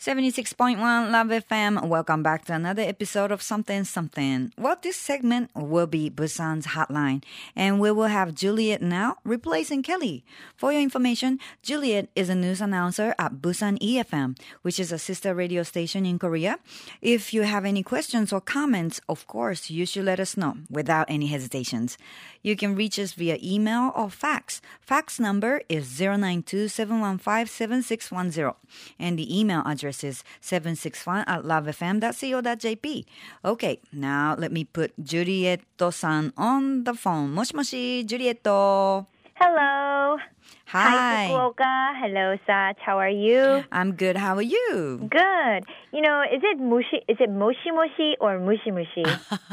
76.1 Love FM. Welcome back to another episode of Something Something. Well, this segment will be Busan's hotline, and we will have Juliet now replacing Kelly. For your information, Juliet is a news announcer at Busan EFM, which is a sister radio station in Korea. If you have any questions or comments, of course, you should let us know without any hesitations. You can reach us via email or fax. Fax number is 092-715-7610, and the email address is 761 at lovefm.co.jp. Okay, now let me put Julietto-san on the phone. Moshi moshi, Julietto. Hello. Hi. Fukuoka. Hello, Sach. How are you? I'm good. How are you? Good. You know, is it mushi? Is it moshi moshi or mushi mushi?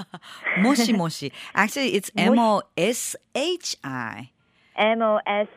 moshi moshi. Actually, it's M O S H I. M O S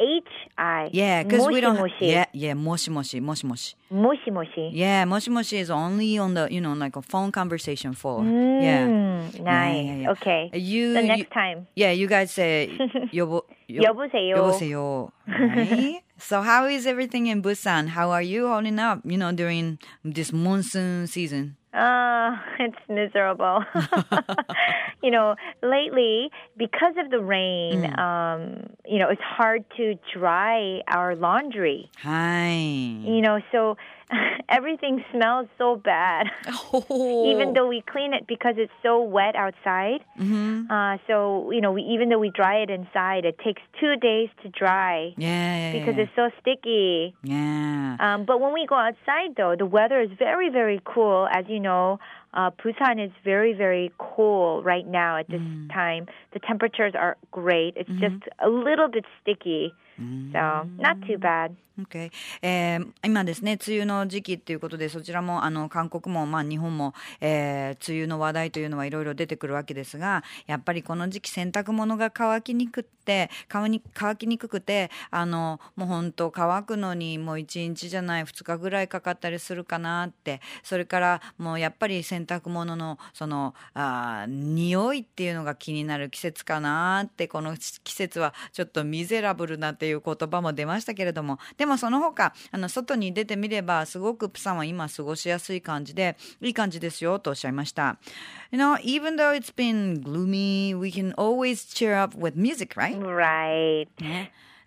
H I. Yeah, because we don't. Moshi. Yeah, yeah, moshi moshi, moshi moshi. Moshi moshi. Yeah, moshi moshi is only on the you know like a phone conversation for. Yeah. Mm, nice. yeah, yeah. Okay. You. the next you- time. Yeah, you guys say 여보. 여- 여보세요. 여보세요. Right? so how is everything in Busan? How are you holding up? You know during this monsoon season. Uh, it's miserable. you know, lately, because of the rain, Mm. um, you know, it's hard to dry our laundry. Hi. You know, so everything smells so bad. Oh. even though we clean it because it's so wet outside. Mhm. Uh, so, you know, we, even though we dry it inside, it takes two days to dry Yeah, yeah, because yeah. it's so sticky. yeah. Um, but when we go outside, though, the weather is very, very cool. As you know, uh, Busan is very, very cool right now at this Mm. time. The temperatures are great. It's Mm-hmm. just a little bit sticky. So, not too bad. Okay. えー今ですね、梅雨の時期っていうことで、そちらも、あの、韓国も、まあ、日本も、えー梅雨の話題というのはいろいろ出てくるわけですが、やっぱりこの時期洗濯物が乾きにくって、乾に乾きにくくて、あの、もう本当乾くのにもう1日じゃない2日ぐらいかかったりするかなって、それからもうやっぱり洗濯物の、その、あー匂いっていうのが気になる季節かなって、この季節はちょっとミゼラブルなっていう言葉も出ましたけれども、でもその他、あの、外に出てみれば、すごくプサンは今過ごしやすい感じで、いい感じですよとおっしゃいました。You know, even though it's been gloomy, we can always cheer up with music, right? Right.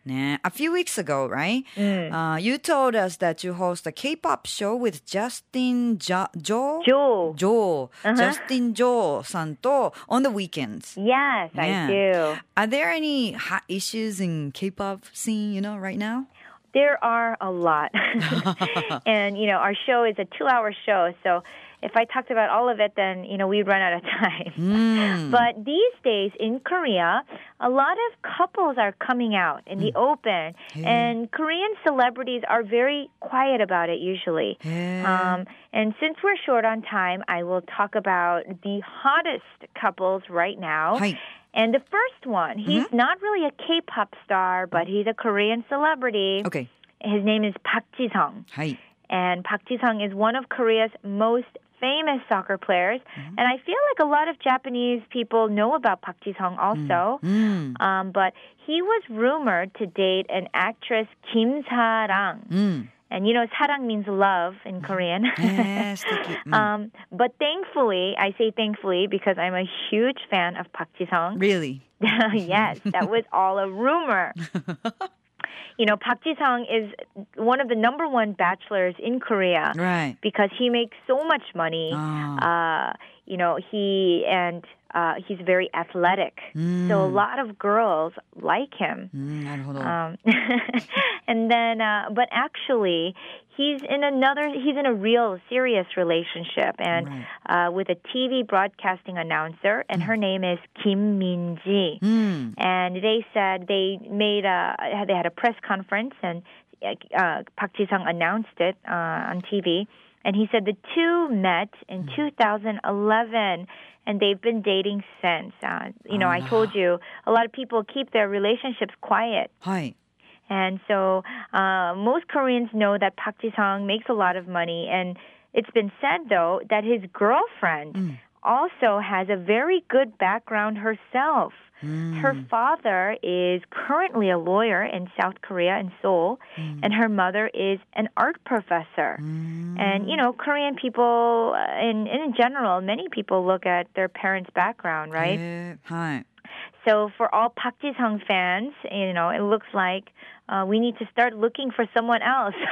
A few weeks ago, right? Mm. Uh, you told us that you host a K-pop show with Justin jo Jo Jo, jo. Uh-huh. Justin Jo Santo on the weekends. Yes, yeah. I do. Are there any hot issues in K-pop scene? You know, right now. There are a lot, and you know, our show is a two-hour show, so if I talked about all of it, then you know we'd run out of time. Mm. But these days in Korea, a lot of couples are coming out in the open. And Korean celebrities are very quiet about it usually. Um, and since we're short on time, I will talk about the hottest couples right now. And the first one, he's not really a K-pop star, but he's a Korean celebrity. Okay. His name is Park Ji-sung. Hi. And Park Ji-sung is one of Korea's most famous soccer players. Mm-hmm. And I feel like a lot of Japanese people know about Park Ji-sung also. Mm-hmm. Um, but he was rumored to date an actress Kim Sa-rang. Mm. And you know, sarang means love in mm-hmm. Korean. Yes, mm. um, but thankfully, I say thankfully because I'm a huge fan of Park Ji-sung. Really? yes, that was all a rumor. you know, Park Ji-sung is one of the number one bachelors in Korea, right? Because he makes so much money. Oh. Uh, you know, he and uh, he's very athletic, mm. so a hmm. lot of girls like him. Mm, um, and then, uh, but actually, he's in another he's in a real serious relationship and right. uh, with a TV broadcasting announcer and mm. her name is Kim Minji mm. and they said they made a they had a press conference and uh, Park Ji-sung announced it uh, on TV and he said the two met in mm. 2011 and they've been dating since uh, you know oh. I ah. told you a lot of people keep their relationships quiet Hi. And so uh, most Koreans know that Park Ji-sung makes a lot of money. And it's been said, though, that his girlfriend mm. also has a very good background herself. Mm. Her father is currently a lawyer in South Korea in Seoul, mm. and her mother is an art professor. Mm. And you know, Korean people, uh, in in general, many people look at their parents' background, right? Yeah. So for all Park Ji Sung fans, you know, it looks like uh, we need to start looking for someone else.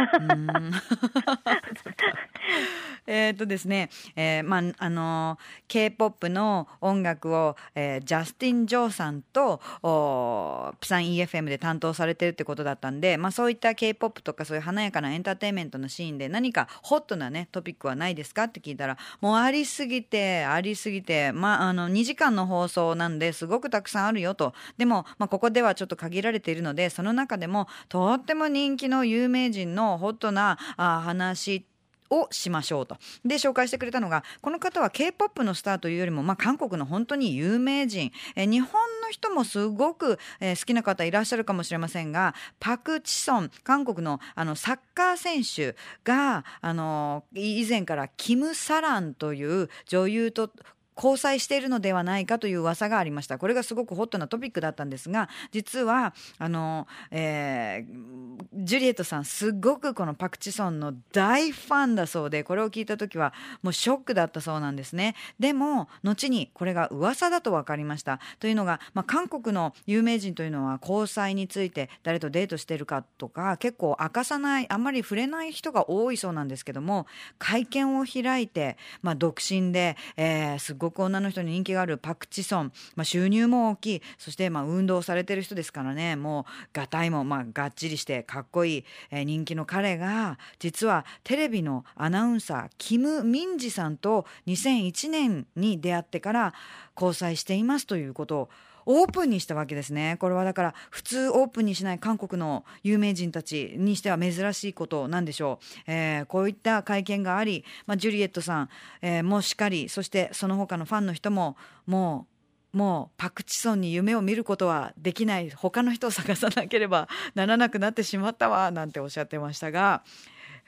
えっとですね、えーまああの K-POP の音楽を、えージャスティン・ジョーさんとおプサン EFM で担当されてるってことだったんで、まあ、そういった K-POP とかそういう華やかなエンターテインメントのシーンで何かホットなねトピックはないですかって聞いたらもうありすぎてありすぎて、まあ、あの2時間の放送なんですごくたくさんあるよとでも、まあ、ここではちょっと限られているのでその中でもとっても人気の有名人のホットなあ話をしましょうと。で、紹介してくれたのが、この方は K-POP のスターというよりも、まあ、韓国の本当に有名人、え日本の人もすごく、えー好きな方いらっしゃるかもしれませんが、パク・チソン、韓国のあのサッカー選手が、あの以前からキム・サランという女優と交際しているのではないかという噂がありました。これがすごくホットなトピックだったんですが実はあの、えージュリエットさんすごくこのパク・チソンの大ファンだそうでこれを聞いた時はもうショックだったそうなんですね。でも後にこれが噂だと分かりました。というのが、まあ、韓国の有名人というのは交際について誰とデートしてるかとか結構明かさないあんまり触れない人が多いそうなんですけども会見を開いて、まあ、独身で、えーすごいく女の人に人気があるパク・チソン、まあ、収入も大きい。そしてまあ運動されてる人ですからね。もうがたいもまあがっちりしてかっこいい、えー人気の彼が実はテレビのアナウンサーキム・ミンジさんと2001年に出会ってから交際していますということ。をオープンにしたわけですね。これはだから普通オープンにしない韓国の有名人たちにしては珍しいことなんでしょう。えーこういった会見があり、まあ、ジュリエットさん、えーもしっかり、そしてその他のファンの人ももうもうパク・チソンに夢を見ることはできない他の人を探さなければならなくなってしまったわなんておっしゃってましたが。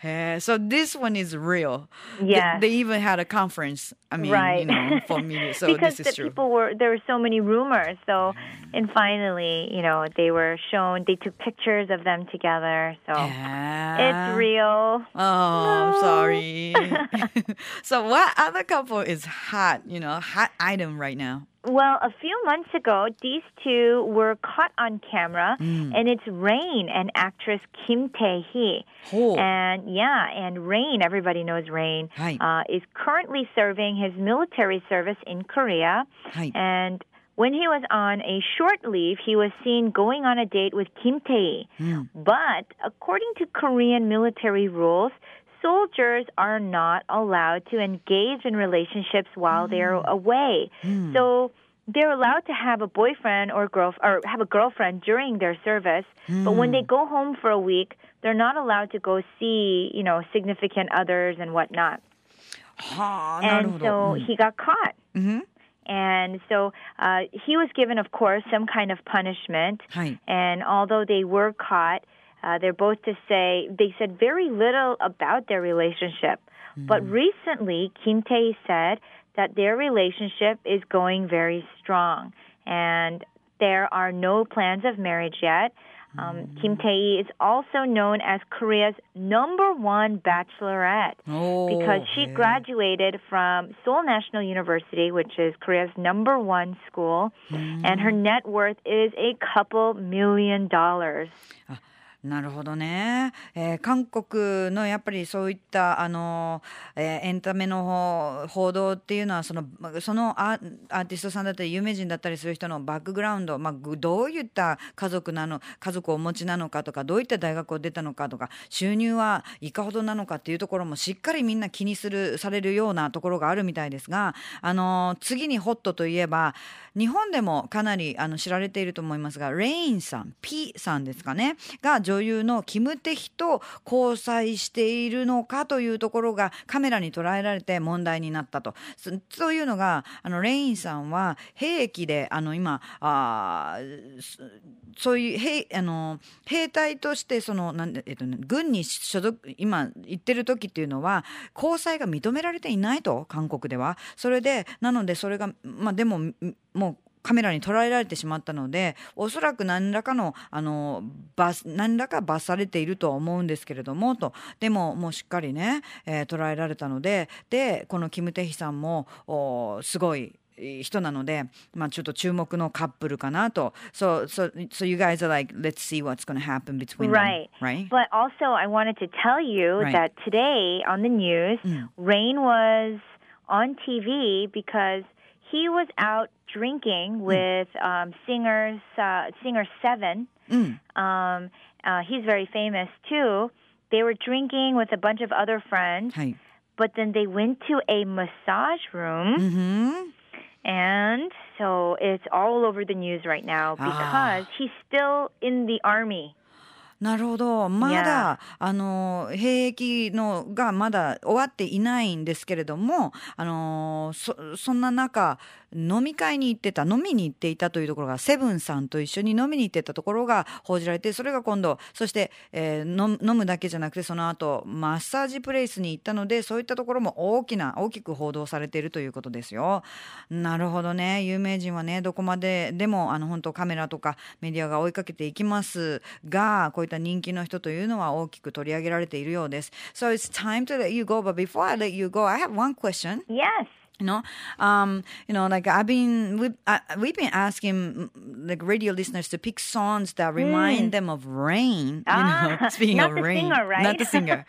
へー so this one is real. They- They, even had a conference. I mean, Right. you know, for media. So because this the is true. people were there were so many rumors. So, and finally, you know, they were shown. They took pictures of them together. So Yeah. it's real. Oh, I'm ah. sorry. so what other couple is hot, you know, hot item right now? Well, a few months ago, these two were caught on camera, and it's Rain and actress Kim Tae Hee. Oh. And yeah, and Rain, everybody knows Rain, uh, is currently serving his military service in Korea. Hi. And when he was on a short leave, he was seen going on a date with Kim Tae. But according to Korean military rules, soldiers are not allowed to engage in relationships while mm. they're away. Mm. So they're allowed to have a boyfriend or girl or have a girlfriend during their service, mm. but when they mm. go home for a week, they're not allowed to go see, you know, significant others and whatnot. And so mm. he got caught. Mm-hmm. And so uh, he was given, of course, some kind of punishment. And although they were caught, uh, they're both to say they said very little about their relationship. But recently, Kim Tae said that their relationship is going very strong, and there are no plans of marriage yet. Um, Kim Tae is also known as Korea's number one bachelorette Oh, because she yeah. graduated from Seoul National University, which is Korea's number one school, and her net worth is a couple million dollars. なるほどね、えー韓国のやっぱりそういったあの、えーエンタメの報道っていうのはそのそのアーティストさんだったり有名人だったりする人のバックグラウンド、まあ、どういった家族なの家族をお持ちなのかとかどういった大学を出たのかとか収入はいかほどなのかっていうところもしっかりみんな気にするされるようなところがあるみたいですがあの次にホットといえば日本でもかなりあの知られていると思いますがレインさん P さんですかねが女優のキム・テヒと交際しているのかというところがカメラに捉えられて問題になったと。そういうのがあのレインさんは兵役であの今あそういう兵あの兵隊としてそのなん、えっとね、軍に所属今行ってる時っていうのは交際が認められていないと韓国ではそれでなのでそれがまあでももうカメラに捉えられてしまったのでおそらく何らかのあの罰何らか罰されているとは思うんですけれどもとでももうしっかりね、えー、捉えられたのででこのキム・テヒさんもおすごい人なので、まあ、ちょっと注目のカップルかなと。So, so, so you guys are like, let's see what's going to happen between right. them. Right. But also, I wanted to tell you Right. that today on the news, Rain was on TV because he was out drinking hmm. with um, singers, uh, singer Seven. Mm. Um, uh, he's very famous too. They were drinking with a bunch of other friends, Hi. but then they went to a massage room. Mm-hmm. And so it's all over the news right now ah. because ah. he's still in the army. なるほど。まだ、あの、兵役のがまだ終わっていないんですけれども、あの、そ、そんな中、飲み会に行ってた、飲みに行っていたというところが、セブンさんと一緒に飲みに行ってたところが報じられて、それが今度、そして、えー飲むだけじゃなくて、その後、マッサージプレイスに行ったので、そういったところも大きな、大きく報道されているということですよ。なるほどね。有名人はね、どこまででも、あの、本当カメラとかメディアが追いかけていきますが、こういった人気の人というのは大きく取り上げられているようです。So it's time to let you go, but before I let you go, I have one question. Yes. You know, um, you know, like I've been, we've, uh, we've been asking mm, like radio listeners to pick songs that remind them of rain. You Ah, know, speaking not of the rain, singer, right? not the singer,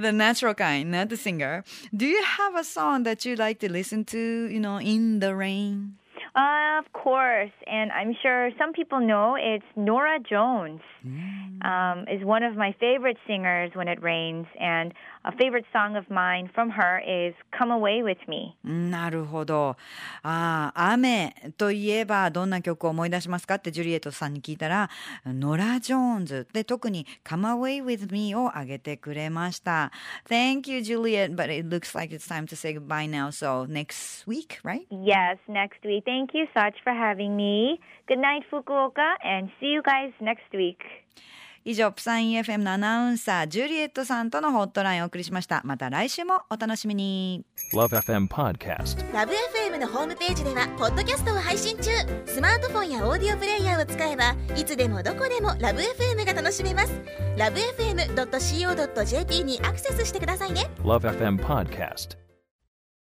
the natural kind, not the singer. Do you have a song that you like to listen to? You know, in the rain. Uh, of course, and I'm sure some people know it's Norah Jones. Um, is one of my favorite singers when it rains, and a favorite song of mine from her is "Come Away with Me." なるほど。ああ、雨といえばどんな曲を思い出しますかってジュリエットさんに聞いたら、ノラ・ジョーンズで特に Come Away With Me を挙げてくれました。Thank you, Juliet, but it looks like it's time to say goodbye now. So next week, right? Yes, next week. Thank you, Sach, for having me. Good night, Fukuoka, and see you guys next week. 以上、プサン EFM のアナウンサー、ジュリエットさんとのホットラインをお送りしました。また来週もお楽しみに。Love FM Podcast. ラブ f m のホームページではポッドキャストを配信中スマートフォンやオーディオプレイヤーを使えばいつでもどこでもラブ f m が楽しめますラブ FM.co.jp にアクセスしてくださいね Love FM Podcast.